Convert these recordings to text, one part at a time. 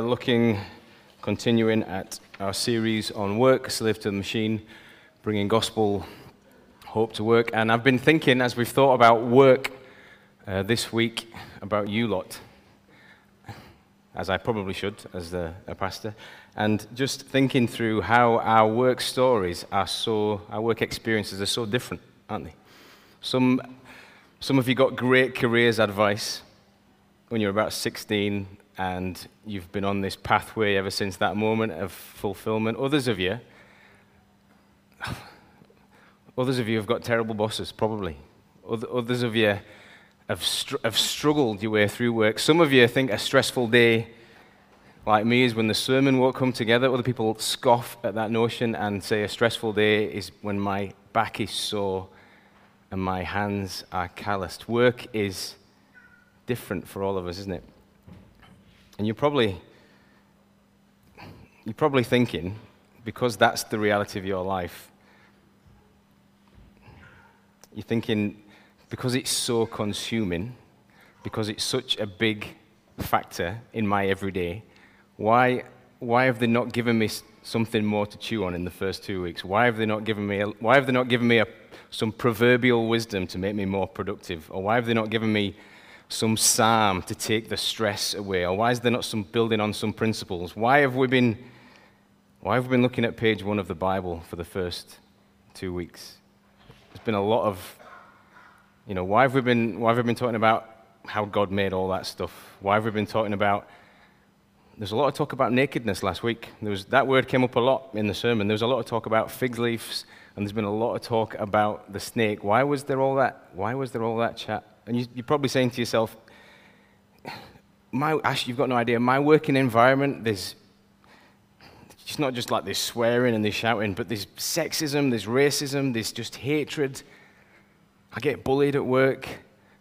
we're looking, continuing at our series on work, Slave to the Machine, bringing gospel hope to work. And I've been thinking, as we've thought about work uh, this week, about you lot, as I probably should as the, a pastor, and just thinking through how our work stories are so, our work experiences are so different, aren't they? Some, some of you got great careers advice when you're about 16 and you've been on this pathway ever since that moment of fulfillment. Others of you, others of you have got terrible bosses, probably. Others of you have, str- have struggled your way through work. Some of you think a stressful day like me is when the sermon won't come together. Other people scoff at that notion and say a stressful day is when my back is sore and my hands are calloused. Work is different for all of us, isn't it? And you're probably, you're probably thinking, because that's the reality of your life, you're thinking, because it's so consuming, because it's such a big factor in my everyday, why, why have they not given me something more to chew on in the first two weeks? Why have they not given me, why have they not given me a, some proverbial wisdom to make me more productive? Or why have they not given me some psalm to take the stress away? Or why is there not some building on some principles? Why have we been, why have we been looking at page one of the Bible for the first two weeks? There's been a lot of, you know, why have we been, why have we been talking about how God made all that stuff? Why have we been talking about, there's a lot of talk about nakedness last week. There was, that word came up a lot in the sermon. There was a lot of talk about fig leaves, and there's been a lot of talk about the snake. Why was there all that? Why was there all that chat? And you, are probably saying to yourself, my, Ash, you've got no idea. My working environment, there's it's not just like this swearing and this shouting, but there's sexism, there's racism, there's just hatred. I get bullied at work.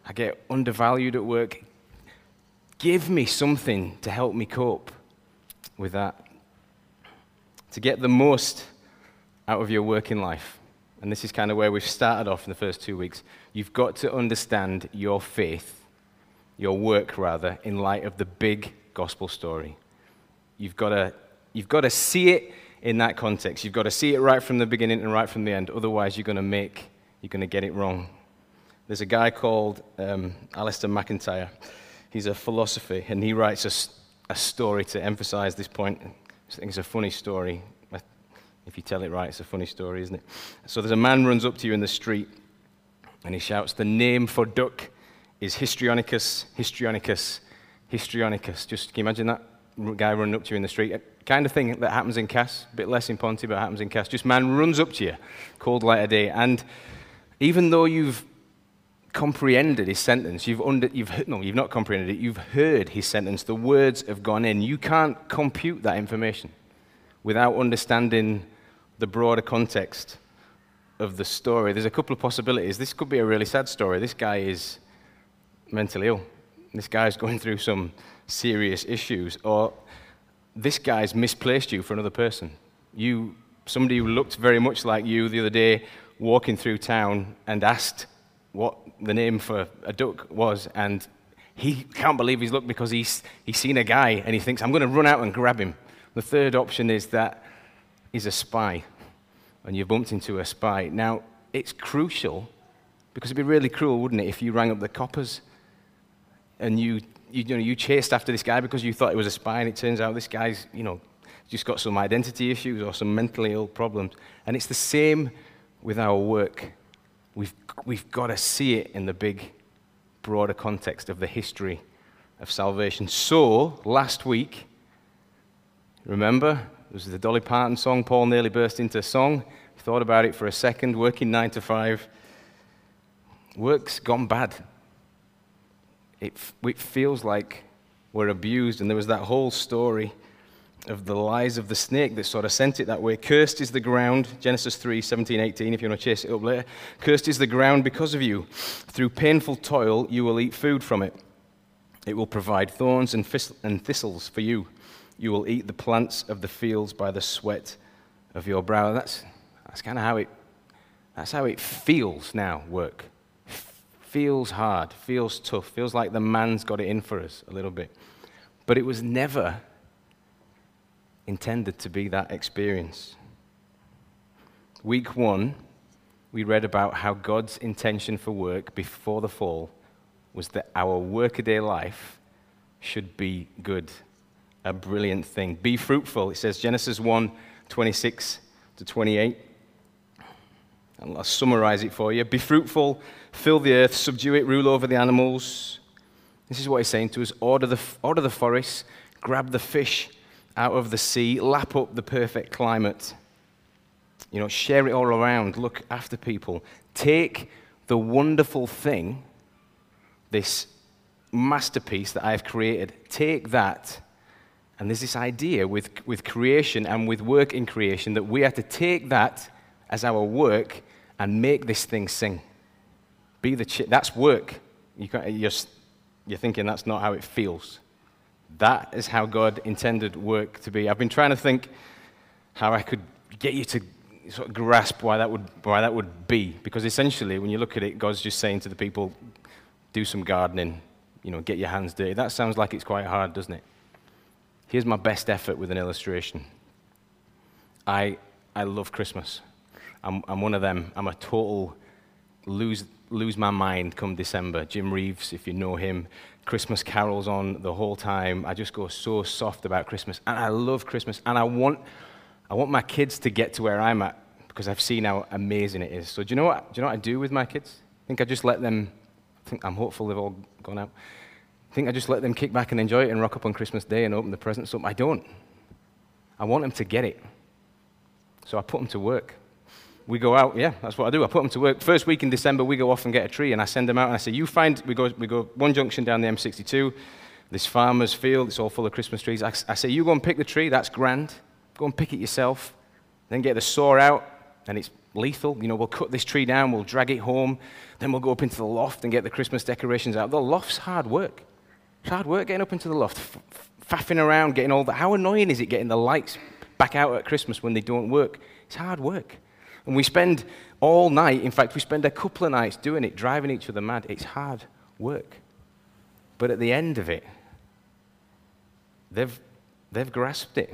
I get undervalued at work. Give me something to help me cope with that. To get the most out of your working life. And this is kind of where we've started off in the first two weeks. You've got to understand your faith, your work rather, in light of the big gospel story. You've got to, you've got to see it in that context. You've got to see it right from the beginning and right from the end. Otherwise, you're going to make, you're going to get it wrong. There's a guy called um, Alasdair MacIntyre. He's a philosopher, and he writes a, a story to emphasize this point. I think it's a funny story. If you tell it right, it's a funny story, isn't it? So there's a man runs up to you in the street and he shouts, The name for duck is Histrionicus, Histrionicus, Histrionicus. Just can you imagine that guy running up to you in the street? Kind of thing that happens in Cass, a bit less in Ponty, but it happens in Cass. Just man runs up to you, cold light of day. And even though you've comprehended his sentence, you've, under, you've, no, you've not comprehended it, you've heard his sentence, the words have gone in. You can't compute that information without understanding the broader context of the story. There's a couple of possibilities. This could be a really sad story. This guy is mentally ill. This guy's going through some serious issues. Or this guy's misplaced you for another person. You, somebody who looked very much like you the other day, walking through town and asked what the name for a duck was, and he can't believe he's looked because he's, he's seen a guy and he thinks, I'm going to run out and grab him. The third option is that he's a spy and you've bumped into a spy. Now, it's crucial because it'd be really cruel, wouldn't it, if you rang up the coppers and you, you, you, know, you chased after this guy because you thought he was a spy and it turns out this guy's, you know, just got some identity issues or some mentally ill problems. And it's the same with our work. We've, we've got to see it in the big, broader context of the history of salvation. So, last week, remember, it was the Dolly Parton song. Paul nearly burst into song. Thought about it for a second, working nine to five. Work's gone bad. It, it feels like we're abused, and there was that whole story of the lies of the snake that sort of sent it that way. Cursed is the ground, Genesis 3 17, 18, if you want to chase it up later. Cursed is the ground because of you. Through painful toil, you will eat food from it. It will provide thorns and thistles for you. You will eat the plants of the fields by the sweat of your brow. That's, that's kind of how it, that's how it feels now, work. Feels hard, feels tough, feels like the man's got it in for us a little bit. But it was never intended to be that experience. Week one, we read about how God's intention for work before the fall was that our workaday life should be good, a brilliant thing. Be fruitful. It says Genesis 1 26 to 28. And I'll summarize it for you. Be fruitful, fill the earth, subdue it, rule over the animals. This is what he's saying to us order the, order the forests, grab the fish out of the sea, lap up the perfect climate. You know, share it all around, look after people. Take the wonderful thing, this masterpiece that I have created, take that. And there's this idea with, with creation and with work in creation that we have to take that as our work and make this thing sing. Be the that's work. You you're, you're thinking that's not how it feels. That is how God intended work to be. I've been trying to think how I could get you to sort of grasp why that would, why that would be. Because essentially, when you look at it, God's just saying to the people, do some gardening, you know, get your hands dirty. That sounds like it's quite hard, doesn't it? Here's my best effort with an illustration. I, I love Christmas. I'm, I'm one of them. I'm a total lose, lose my mind come December. Jim Reeves, if you know him, Christmas carols on the whole time. I just go so soft about Christmas. And I love Christmas. And I want, I want my kids to get to where I'm at because I've seen how amazing it is. So do you know what, do you know what I do with my kids? I think I just let them, I think I'm hopeful they've all gone out. Think I just let them kick back and enjoy it and rock up on Christmas Day and open the presents up. I don't. I want them to get it. So I put them to work we go out, yeah, that's what I do. I put them to work. First week in December, we go off and get a tree, and I send them out, and I say, You find, we go, we go one junction down the M62, this farmer's field, it's all full of Christmas trees. I, I say, You go and pick the tree, that's grand. Go and pick it yourself. Then get the saw out, and it's lethal. You know, we'll cut this tree down, we'll drag it home, then we'll go up into the loft and get the Christmas decorations out. The loft's hard work. It's hard work getting up into the loft, faffing around, getting all the. How annoying is it getting the lights back out at Christmas when they don't work? It's hard work. And we spend all night, in fact, we spend a couple of nights doing it, driving each other mad. It's hard work. But at the end of it, they've, they've grasped it.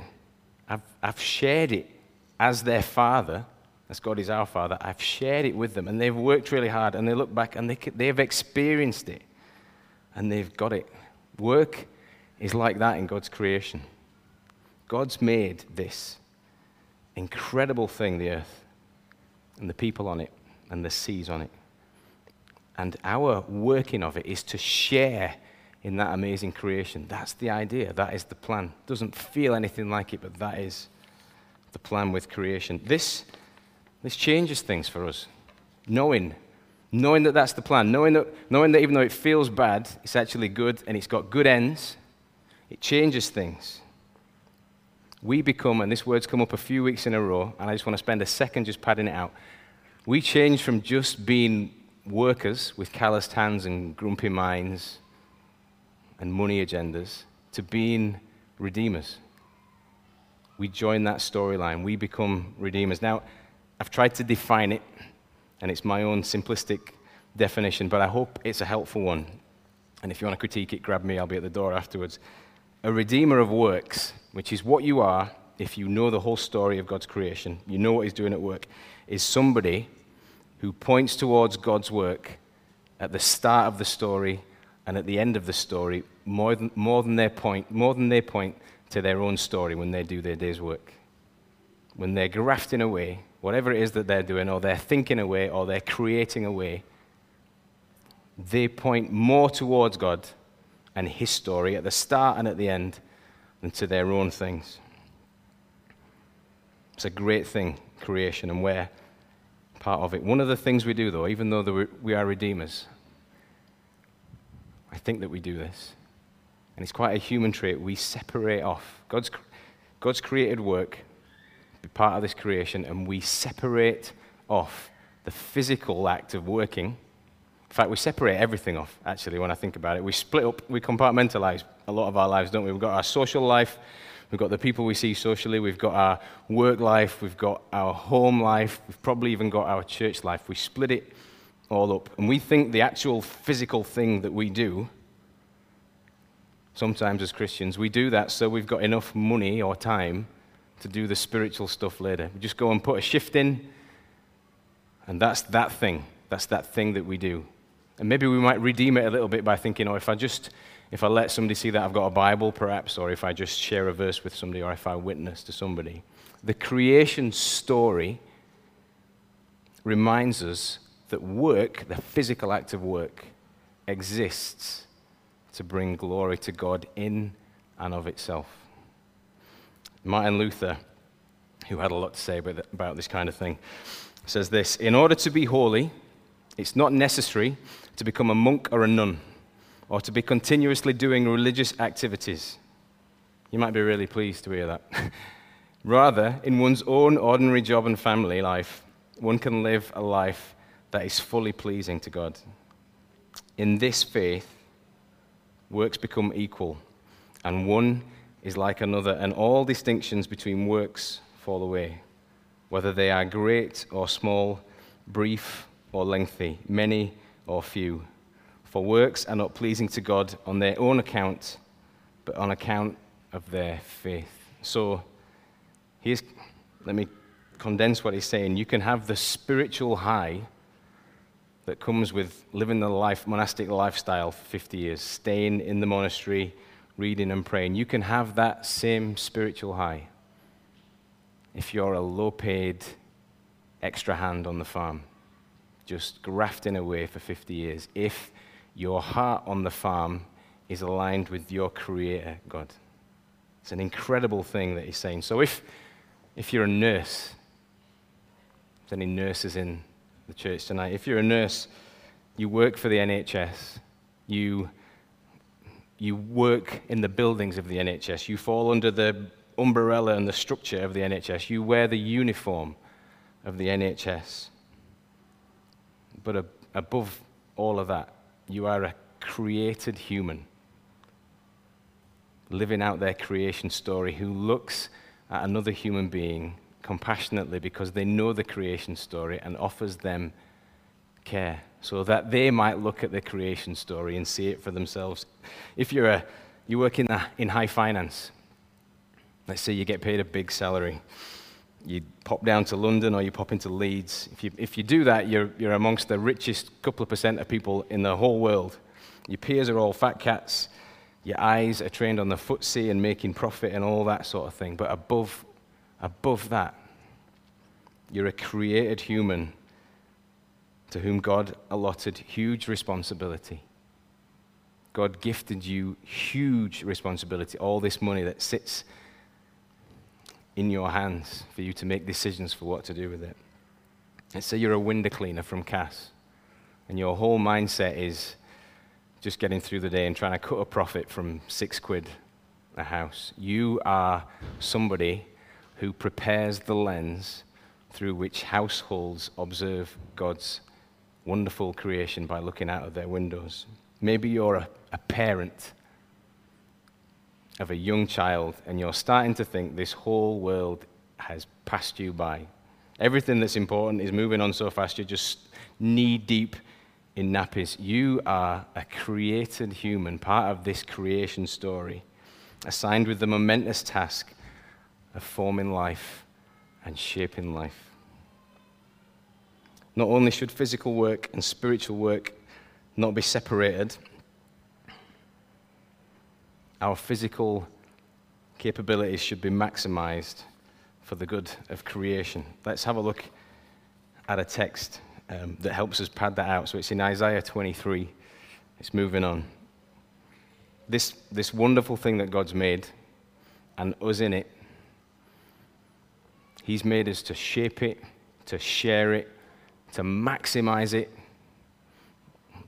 I've, I've shared it as their father, as God is our father. I've shared it with them, and they've worked really hard, and they look back and they, they've experienced it, and they've got it. Work is like that in God's creation. God's made this incredible thing, the earth and the people on it and the seas on it. And our working of it is to share in that amazing creation. That's the idea. That is the plan. Doesn't feel anything like it, but that is the plan with creation. This, this changes things for us. Knowing, knowing that that's the plan, knowing that, knowing that even though it feels bad, it's actually good and it's got good ends, it changes things we become, and this word's come up a few weeks in a row, and I just want to spend a second just padding it out. We change from just being workers with calloused hands and grumpy minds and money agendas to being redeemers. We join that storyline. We become redeemers. Now, I've tried to define it, and it's my own simplistic definition, but I hope it's a helpful one. And if you want to critique it, grab me, I'll be at the door afterwards. A redeemer of works which is what you are if you know the whole story of God's creation, you know what He's doing at work, is somebody who points towards God's work at the start of the story and at the end of the story more than, more than, they, point, more than they point to their own story when they do their day's work. When they're grafting away, whatever it is that they're doing, or they're thinking away, or they're creating away, they point more towards God and His story at the start and at the end than to their own things. It's a great thing, creation, and we're part of it. One of the things we do, though, even though we are redeemers, I think that we do this, and it's quite a human trait. We separate off God's, God's created work, be part of this creation, and we separate off the physical act of working in fact, we separate everything off, actually, when I think about it. We split up, we compartmentalize a lot of our lives, don't we? We've got our social life, we've got the people we see socially, we've got our work life, we've got our home life, we've probably even got our church life. We split it all up. And we think the actual physical thing that we do, sometimes as Christians, we do that so we've got enough money or time to do the spiritual stuff later. We just go and put a shift in, and that's that thing. That's that thing that we do. And maybe we might redeem it a little bit by thinking, oh, if I just, if I let somebody see that I've got a Bible, perhaps, or if I just share a verse with somebody, or if I witness to somebody. The creation story reminds us that work, the physical act of work, exists to bring glory to God in and of itself. Martin Luther, who had a lot to say about, this kind of thing, says this In order to be holy, it's not necessary to become a monk or a nun or to be continuously doing religious activities. You might be really pleased to hear that. Rather, in one's own ordinary job and family life, one can live a life that is fully pleasing to God. In this faith, works become equal, and one is like another, and all distinctions between works fall away, whether they are great or small, brief or lengthy, many or few. For works are not pleasing to God on their own account, but on account of their faith. So, here's, let me condense what he's saying. You can have the spiritual high that comes with living the life, monastic lifestyle for 50 years, staying in the monastery, reading and praying. You can have that same spiritual high if you're a low paid extra hand on the farm, just grafting away for 50 years, if your heart on the farm is aligned with your Creator, God. It's an incredible thing that he's saying. So if, if you're a nurse, there's any nurses in the church tonight. If you're a nurse, you work for the NHS, you, you work in the buildings of the NHS, you fall under the umbrella and the structure of the NHS, you wear the uniform of the NHS. But above all of that, you are a created human living out their creation story who looks at another human being compassionately because they know the creation story and offers them care so that they might look at the creation story and see it for themselves. If you're a, you work in, a, in high finance, let's say you get paid a big salary, you pop down to London or you pop into Leeds. If you, if you do that, you're, you're amongst the richest couple of percent of people in the whole world. Your peers are all fat cats. Your eyes are trained on the FTSE and making profit and all that sort of thing. But above Above that, you're a created human to whom God allotted huge responsibility. God gifted you huge responsibility, all this money that sits in your hands for you to make decisions for what to do with it. Let's say you're a window cleaner from Cass, and your whole mindset is just getting through the day and trying to cut a profit from six quid a house. You are somebody who prepares the lens through which households observe God's wonderful creation by looking out of their windows. Maybe you're a, a parent of a young child and you're starting to think this whole world has passed you by. Everything that's important is moving on so fast, you're just knee deep in nappies. You are a created human, part of this creation story, assigned with the momentous task of forming life and shaping life. Not only should physical work and spiritual work not be separated, our physical capabilities should be maximized for the good of creation. Let's have a look at a text um, that helps us pad that out. So it's in Isaiah 23. It's moving on. This, this wonderful thing that God's made, and us in it, He's made us to shape it, to share it, to maximize it.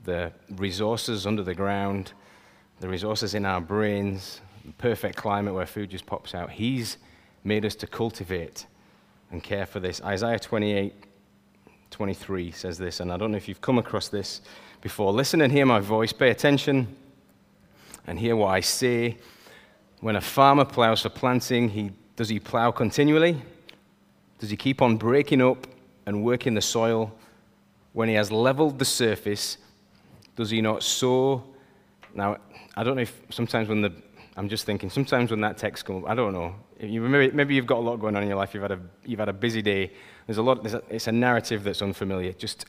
The resources under the ground, the resources in our brains, the perfect climate where food just pops out. He's made us to cultivate and care for this. Isaiah 28 23 says this, and I don't know if you've come across this before. Listen and hear my voice, pay attention and hear what I say. When a farmer plows for planting, he, does he plow continually? Does he keep on breaking up and working the soil? When he has leveled the surface, does he not sow? Now, I don't know if sometimes when the, I'm just thinking, sometimes when that text comes up, I don't know. You, maybe, maybe you've got a lot going on in your life. You've had a, you've had a busy day. There's a lot, there's a, it's a narrative that's unfamiliar. Just,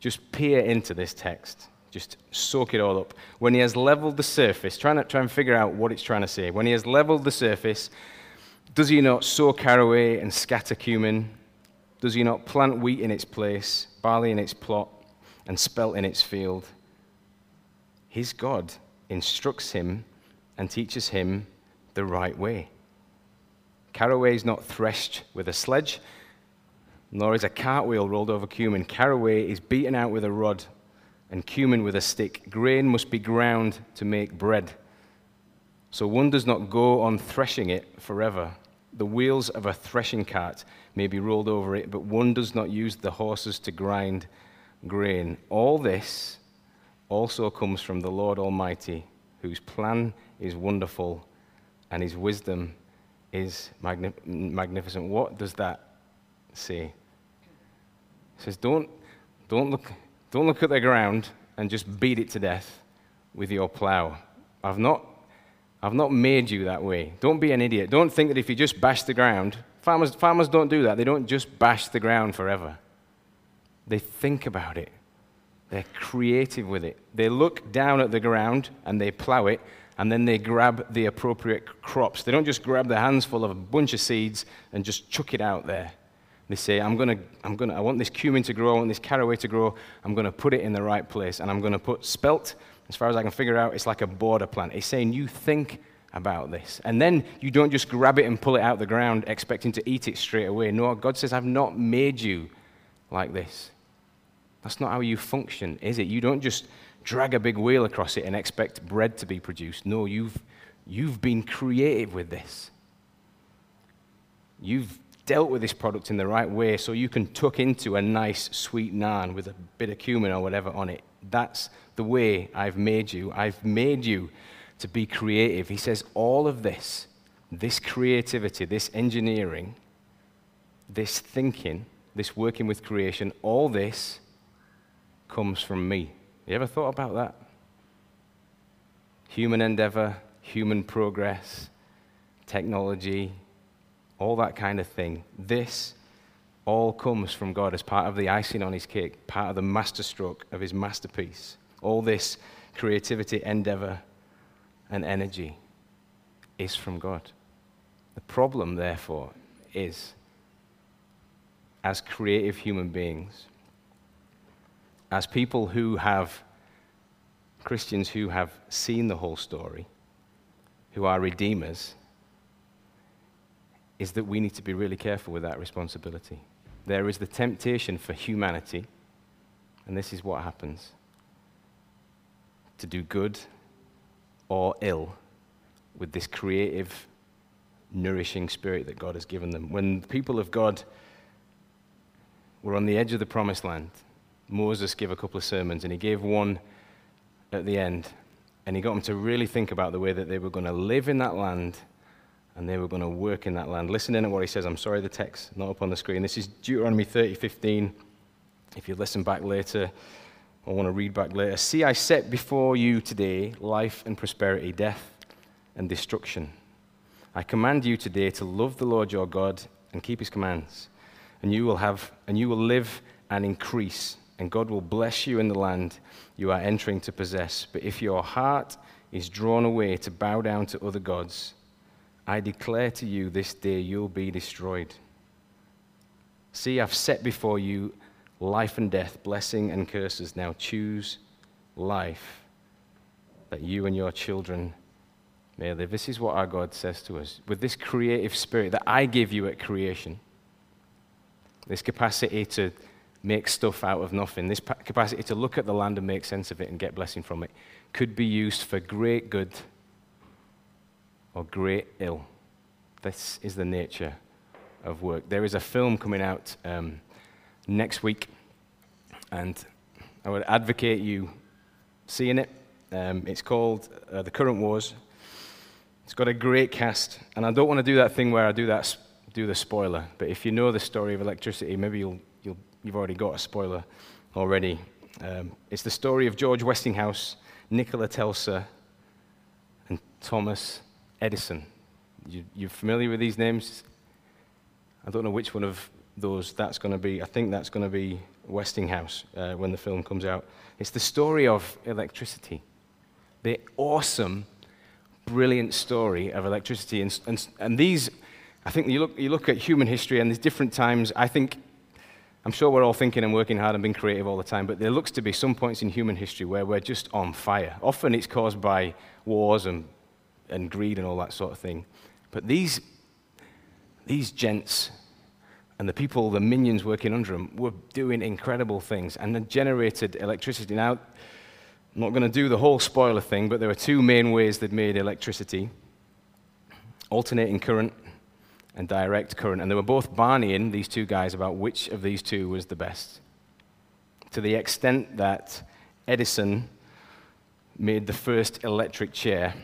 just peer into this text. Just soak it all up. When he has leveled the surface, try, to, try and figure out what it's trying to say. When he has leveled the surface, does he not sow caraway and scatter cumin? Does he not plant wheat in its place, barley in its plot, and spelt in its field? His God instructs him and teaches him the right way. Caraway is not threshed with a sledge, nor is a cartwheel rolled over cumin. Caraway is beaten out with a rod, and cumin with a stick. Grain must be ground to make bread. So one does not go on threshing it forever. The wheels of a threshing cart may be rolled over it, but one does not use the horses to grind grain. All this also comes from the Lord Almighty, whose plan is wonderful and his wisdom is magni- magnificent. What does that say? It says, don't, don't, look, don't look at the ground and just beat it to death with your plow. I've not, I've not made you that way. Don't be an idiot. Don't think that if you just bash the ground, farmers, farmers don't do that. They don't just bash the ground forever. They think about it. They're creative with it. They look down at the ground and they plow it, and then they grab the appropriate crops. They don't just grab their hands full of a bunch of seeds and just chuck it out there. They say, I'm gonna, I'm gonna, I want this cumin to grow, I want this caraway to grow, I'm gonna put it in the right place, and I'm gonna put spelt, as far as I can figure out, it's like a border plant. It's saying you think about this. And then you don't just grab it and pull it out of the ground expecting to eat it straight away. No, God says, I've not made you like this. That's not how you function, is it? You don't just drag a big wheel across it and expect bread to be produced. No, you've, you've been creative with this. You've dealt with this product in the right way so you can tuck into a nice sweet naan with a bit of cumin or whatever on it. That's the way I've made you. I've made you to be creative. He says all of this, this creativity, this engineering, this thinking, this working with creation, all this comes from me. You ever thought about that? Human endeavor, human progress, technology, all that kind of thing. This all comes from God as part of the icing on his cake, part of the masterstroke of his masterpiece. All this creativity, endeavor, and energy is from God. The problem, therefore, is as creative human beings, as people who have, Christians who have seen the whole story, who are redeemers, is that we need to be really careful with that responsibility. There is the temptation for humanity, and this is what happens to do good or ill with this creative, nourishing spirit that God has given them. When the people of God were on the edge of the promised land, Moses gave a couple of sermons, and he gave one at the end. And he got them to really think about the way that they were going to live in that land and they were going to work in that land. Listen in at what he says. I'm sorry the text not up on the screen. This is Deuteronomy 30, 15. If you listen back later or want to read back later. See, I set before you today life and prosperity, death and destruction. I command you today to love the Lord your God and keep his commands, and you will have and you will live and increase and God will bless you in the land you are entering to possess. But if your heart is drawn away to bow down to other gods, I declare to you this day you'll be destroyed. See, I've set before you life and death, blessing and curses. Now choose life that you and your children may live. This is what our God says to us. With this creative spirit that I give you at creation, this capacity to make stuff out of nothing, this capacity to look at the land and make sense of it and get blessing from it, could be used for great good or great ill. This is the nature of work. There is a film coming out um, next week, and I would advocate you seeing it. Um, it's called uh, The Current Wars. It's got a great cast, and I don't want to do that thing where I do that do the spoiler. But if you know the story of electricity, maybe you'll you've already got a spoiler already. Um, it's the story of George Westinghouse, Nikola Tesla, and Thomas Edison. You, you're familiar with these names? I don't know which one of those that's going to be. I think that's going to be Westinghouse uh, when the film comes out. It's the story of electricity, the awesome, brilliant story of electricity. And, and, and these, I think you look, you look at human history and there's different times. I think, I'm sure we're all thinking and working hard and being creative all the time, but there looks to be some points in human history where we're just on fire. Often it's caused by wars and, and greed and all that sort of thing. But these, these gents and the people, the minions working under them, were doing incredible things and generated electricity. Now, I'm not going to do the whole spoiler thing, but there were two main ways they'd made electricity alternating current and direct current. And they were both barneying, these two guys, about which of these two was the best. To the extent that Edison made the first electric chair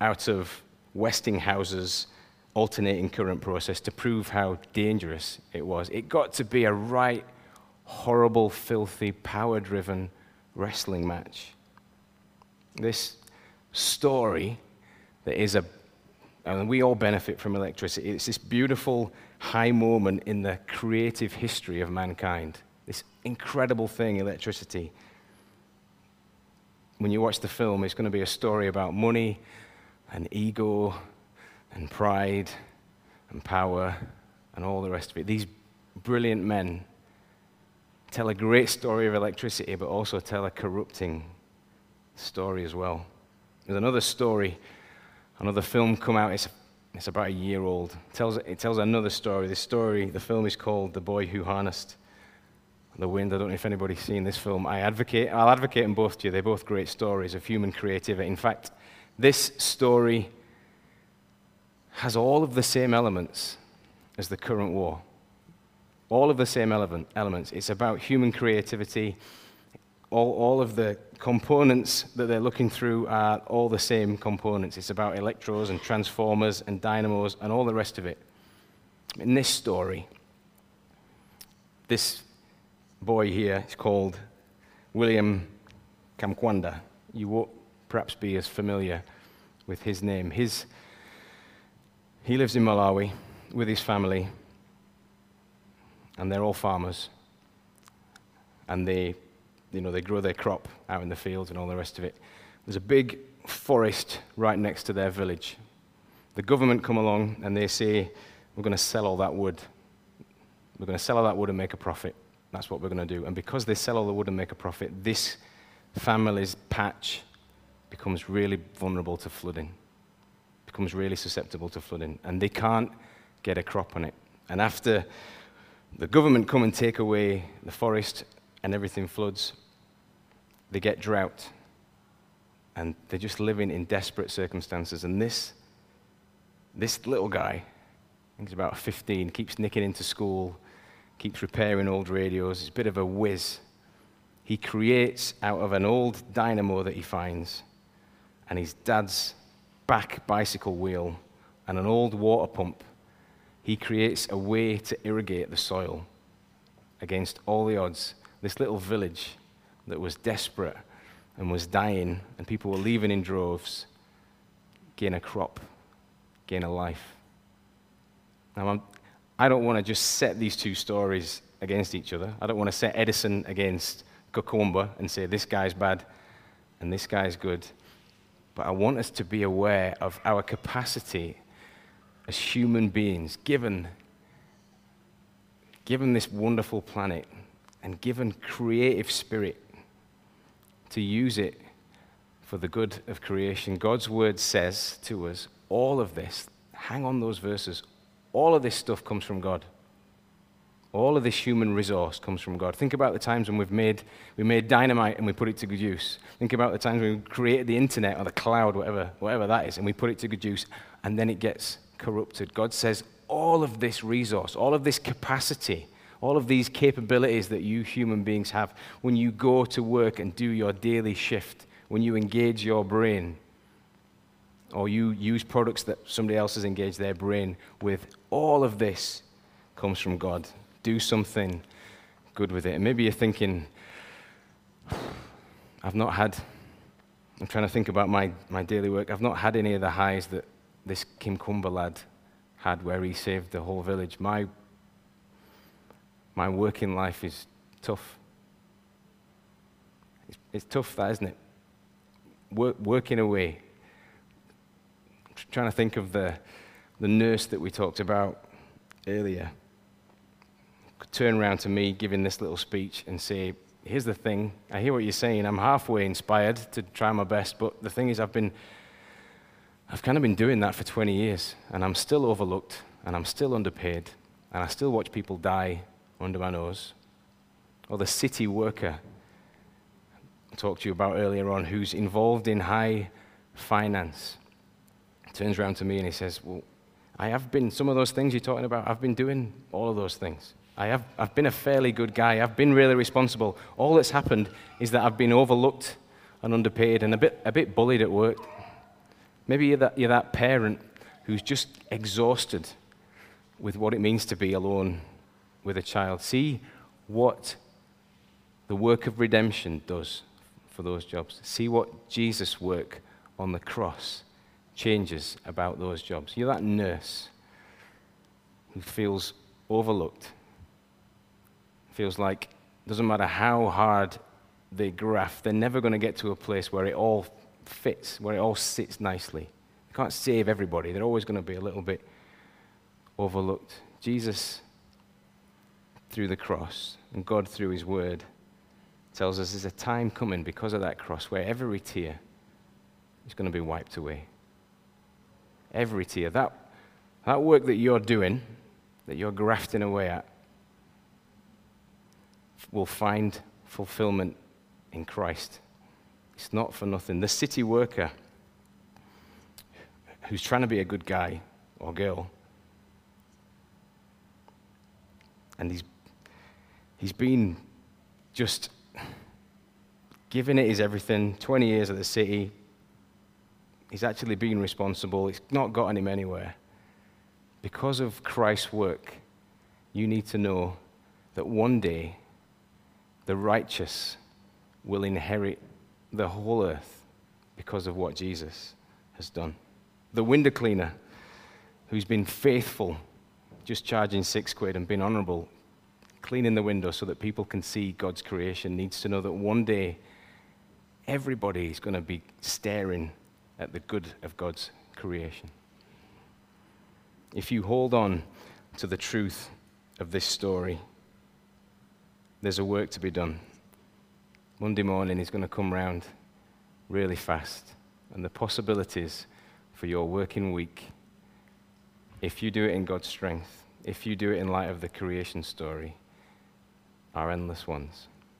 out of Westinghouse's alternating current process to prove how dangerous it was. It got to be a right horrible, filthy, power driven wrestling match. This story that is a, and we all benefit from electricity, it's this beautiful high moment in the creative history of mankind. This incredible thing, electricity. When you watch the film, it's going to be a story about money and ego and pride and power and all the rest of it. These brilliant men tell a great story of electricity, but also tell a corrupting story as well. There's another story, another film come out. It's, it's about a year old. It tells, it tells another story. This story, the film is called The Boy Who Harnessed the Wind. I don't know if anybody's seen this film. I advocate, I'll advocate them both to you. They're both great stories of human creativity. In fact, this story has all of the same elements as the current war. All of the same element, elements. It's about human creativity. All, all of the components that they're looking through are all the same components. It's about electrodes and transformers and dynamos and all the rest of it. In this story, this boy here is called William Kamkwamba. You perhaps be as familiar with his name. His he lives in Malawi with his family, and they're all farmers. And they, you know, they grow their crop out in the fields and all the rest of it. There's a big forest right next to their village. The government come along and they say, we're going to sell all that wood. We're going to sell all that wood and make a profit. That's what we're going to do. And because they sell all the wood and make a profit, this family's patch becomes really vulnerable to flooding becomes really susceptible to flooding, and they can't get a crop on it. And after the government come and take away the forest and everything floods, they get drought. And they're just living in desperate circumstances. And this, this little guy, I think he's about 15, keeps nicking into school, keeps repairing old radios. He's a bit of a whiz. He creates out of an old dynamo that he finds and his dad's back bicycle wheel and an old water pump, he creates a way to irrigate the soil against all the odds. This little village that was desperate and was dying, and people were leaving in droves, gain a crop, gain a life. Now, I'm, I do not want to just set these two stories against each other. I don't want to set Edison against Kamkwamba and say this guy's bad and this guy's good. But I want us to be aware of our capacity as human beings, given, given this wonderful planet and given creative spirit, to use it for the good of creation. God's word says to us all of this, hang on those verses, all of this stuff comes from God. All of this human resource comes from God. Think about the times when we've made, we made dynamite and we put it to good use. Think about the times when we created the internet or the cloud, whatever, whatever that is, and we put it to good use, and then it gets corrupted. God says, all of this resource, all of this capacity, all of these capabilities that you human beings have, when you go to work and do your daily shift, when you engage your brain, or you use products that somebody else has engaged their brain with, all of this comes from God do something good with it. And maybe you're thinking, I've not had, I'm trying to think about my, my daily work, I've not had any of the highs that this Kimcumber lad had where he saved the whole village. My, my working life is tough. It's, it's tough, that, isn't it? Work, working away. Trying to think of the, the nurse that we talked about earlier. Could turn around to me giving this little speech and say, Here's the thing. I hear what you're saying. I'm halfway inspired to try my best, but the thing is, I've been I've kind of been doing that for 20 years, and I'm still overlooked, and I'm still underpaid, and I still watch people die under my nose. Or the city worker I talked to you about earlier on, who's involved in high finance, turns around to me and he says, Well, I have been, some of those things you're talking about, I've been doing all of those things. I have, I've been a fairly good guy. I've been really responsible. All that's happened is that I've been overlooked and underpaid and a bit, a bit bullied at work. Maybe you're that, you're that parent who's just exhausted with what it means to be alone with a child. See what the work of redemption does for those jobs. See what Jesus' work on the cross changes about those jobs. You're that nurse who feels overlooked, feels like it doesn't matter how hard they graft, they're never going to get to a place where it all fits, where it all sits nicely. You can't save everybody, they're always going to be a little bit overlooked. Jesus, through the cross, and God through his word, tells us there's a time coming because of that cross where every tear is going to be wiped away. Every tear. That, that work that you're doing, that you're grafting away at, will find fulfillment in Christ. It's not for nothing. The city worker who's trying to be a good guy or girl, and he's, he's been just giving it his everything, 20 years at the city. He's actually been responsible. It's not gotten him anywhere. Because of Christ's work, you need to know that one day the righteous will inherit the whole earth because of what Jesus has done. The window cleaner who's been faithful, just charging six quid and been honorable, cleaning the window so that people can see God's creation, needs to know that one day everybody is going to be staring at the good of God's creation. If you hold on to the truth of this story, there's a work to be done. Monday morning is going to come round really fast, and the possibilities for your working week, if you do it in God's strength, if you do it in light of the creation story, are endless ones.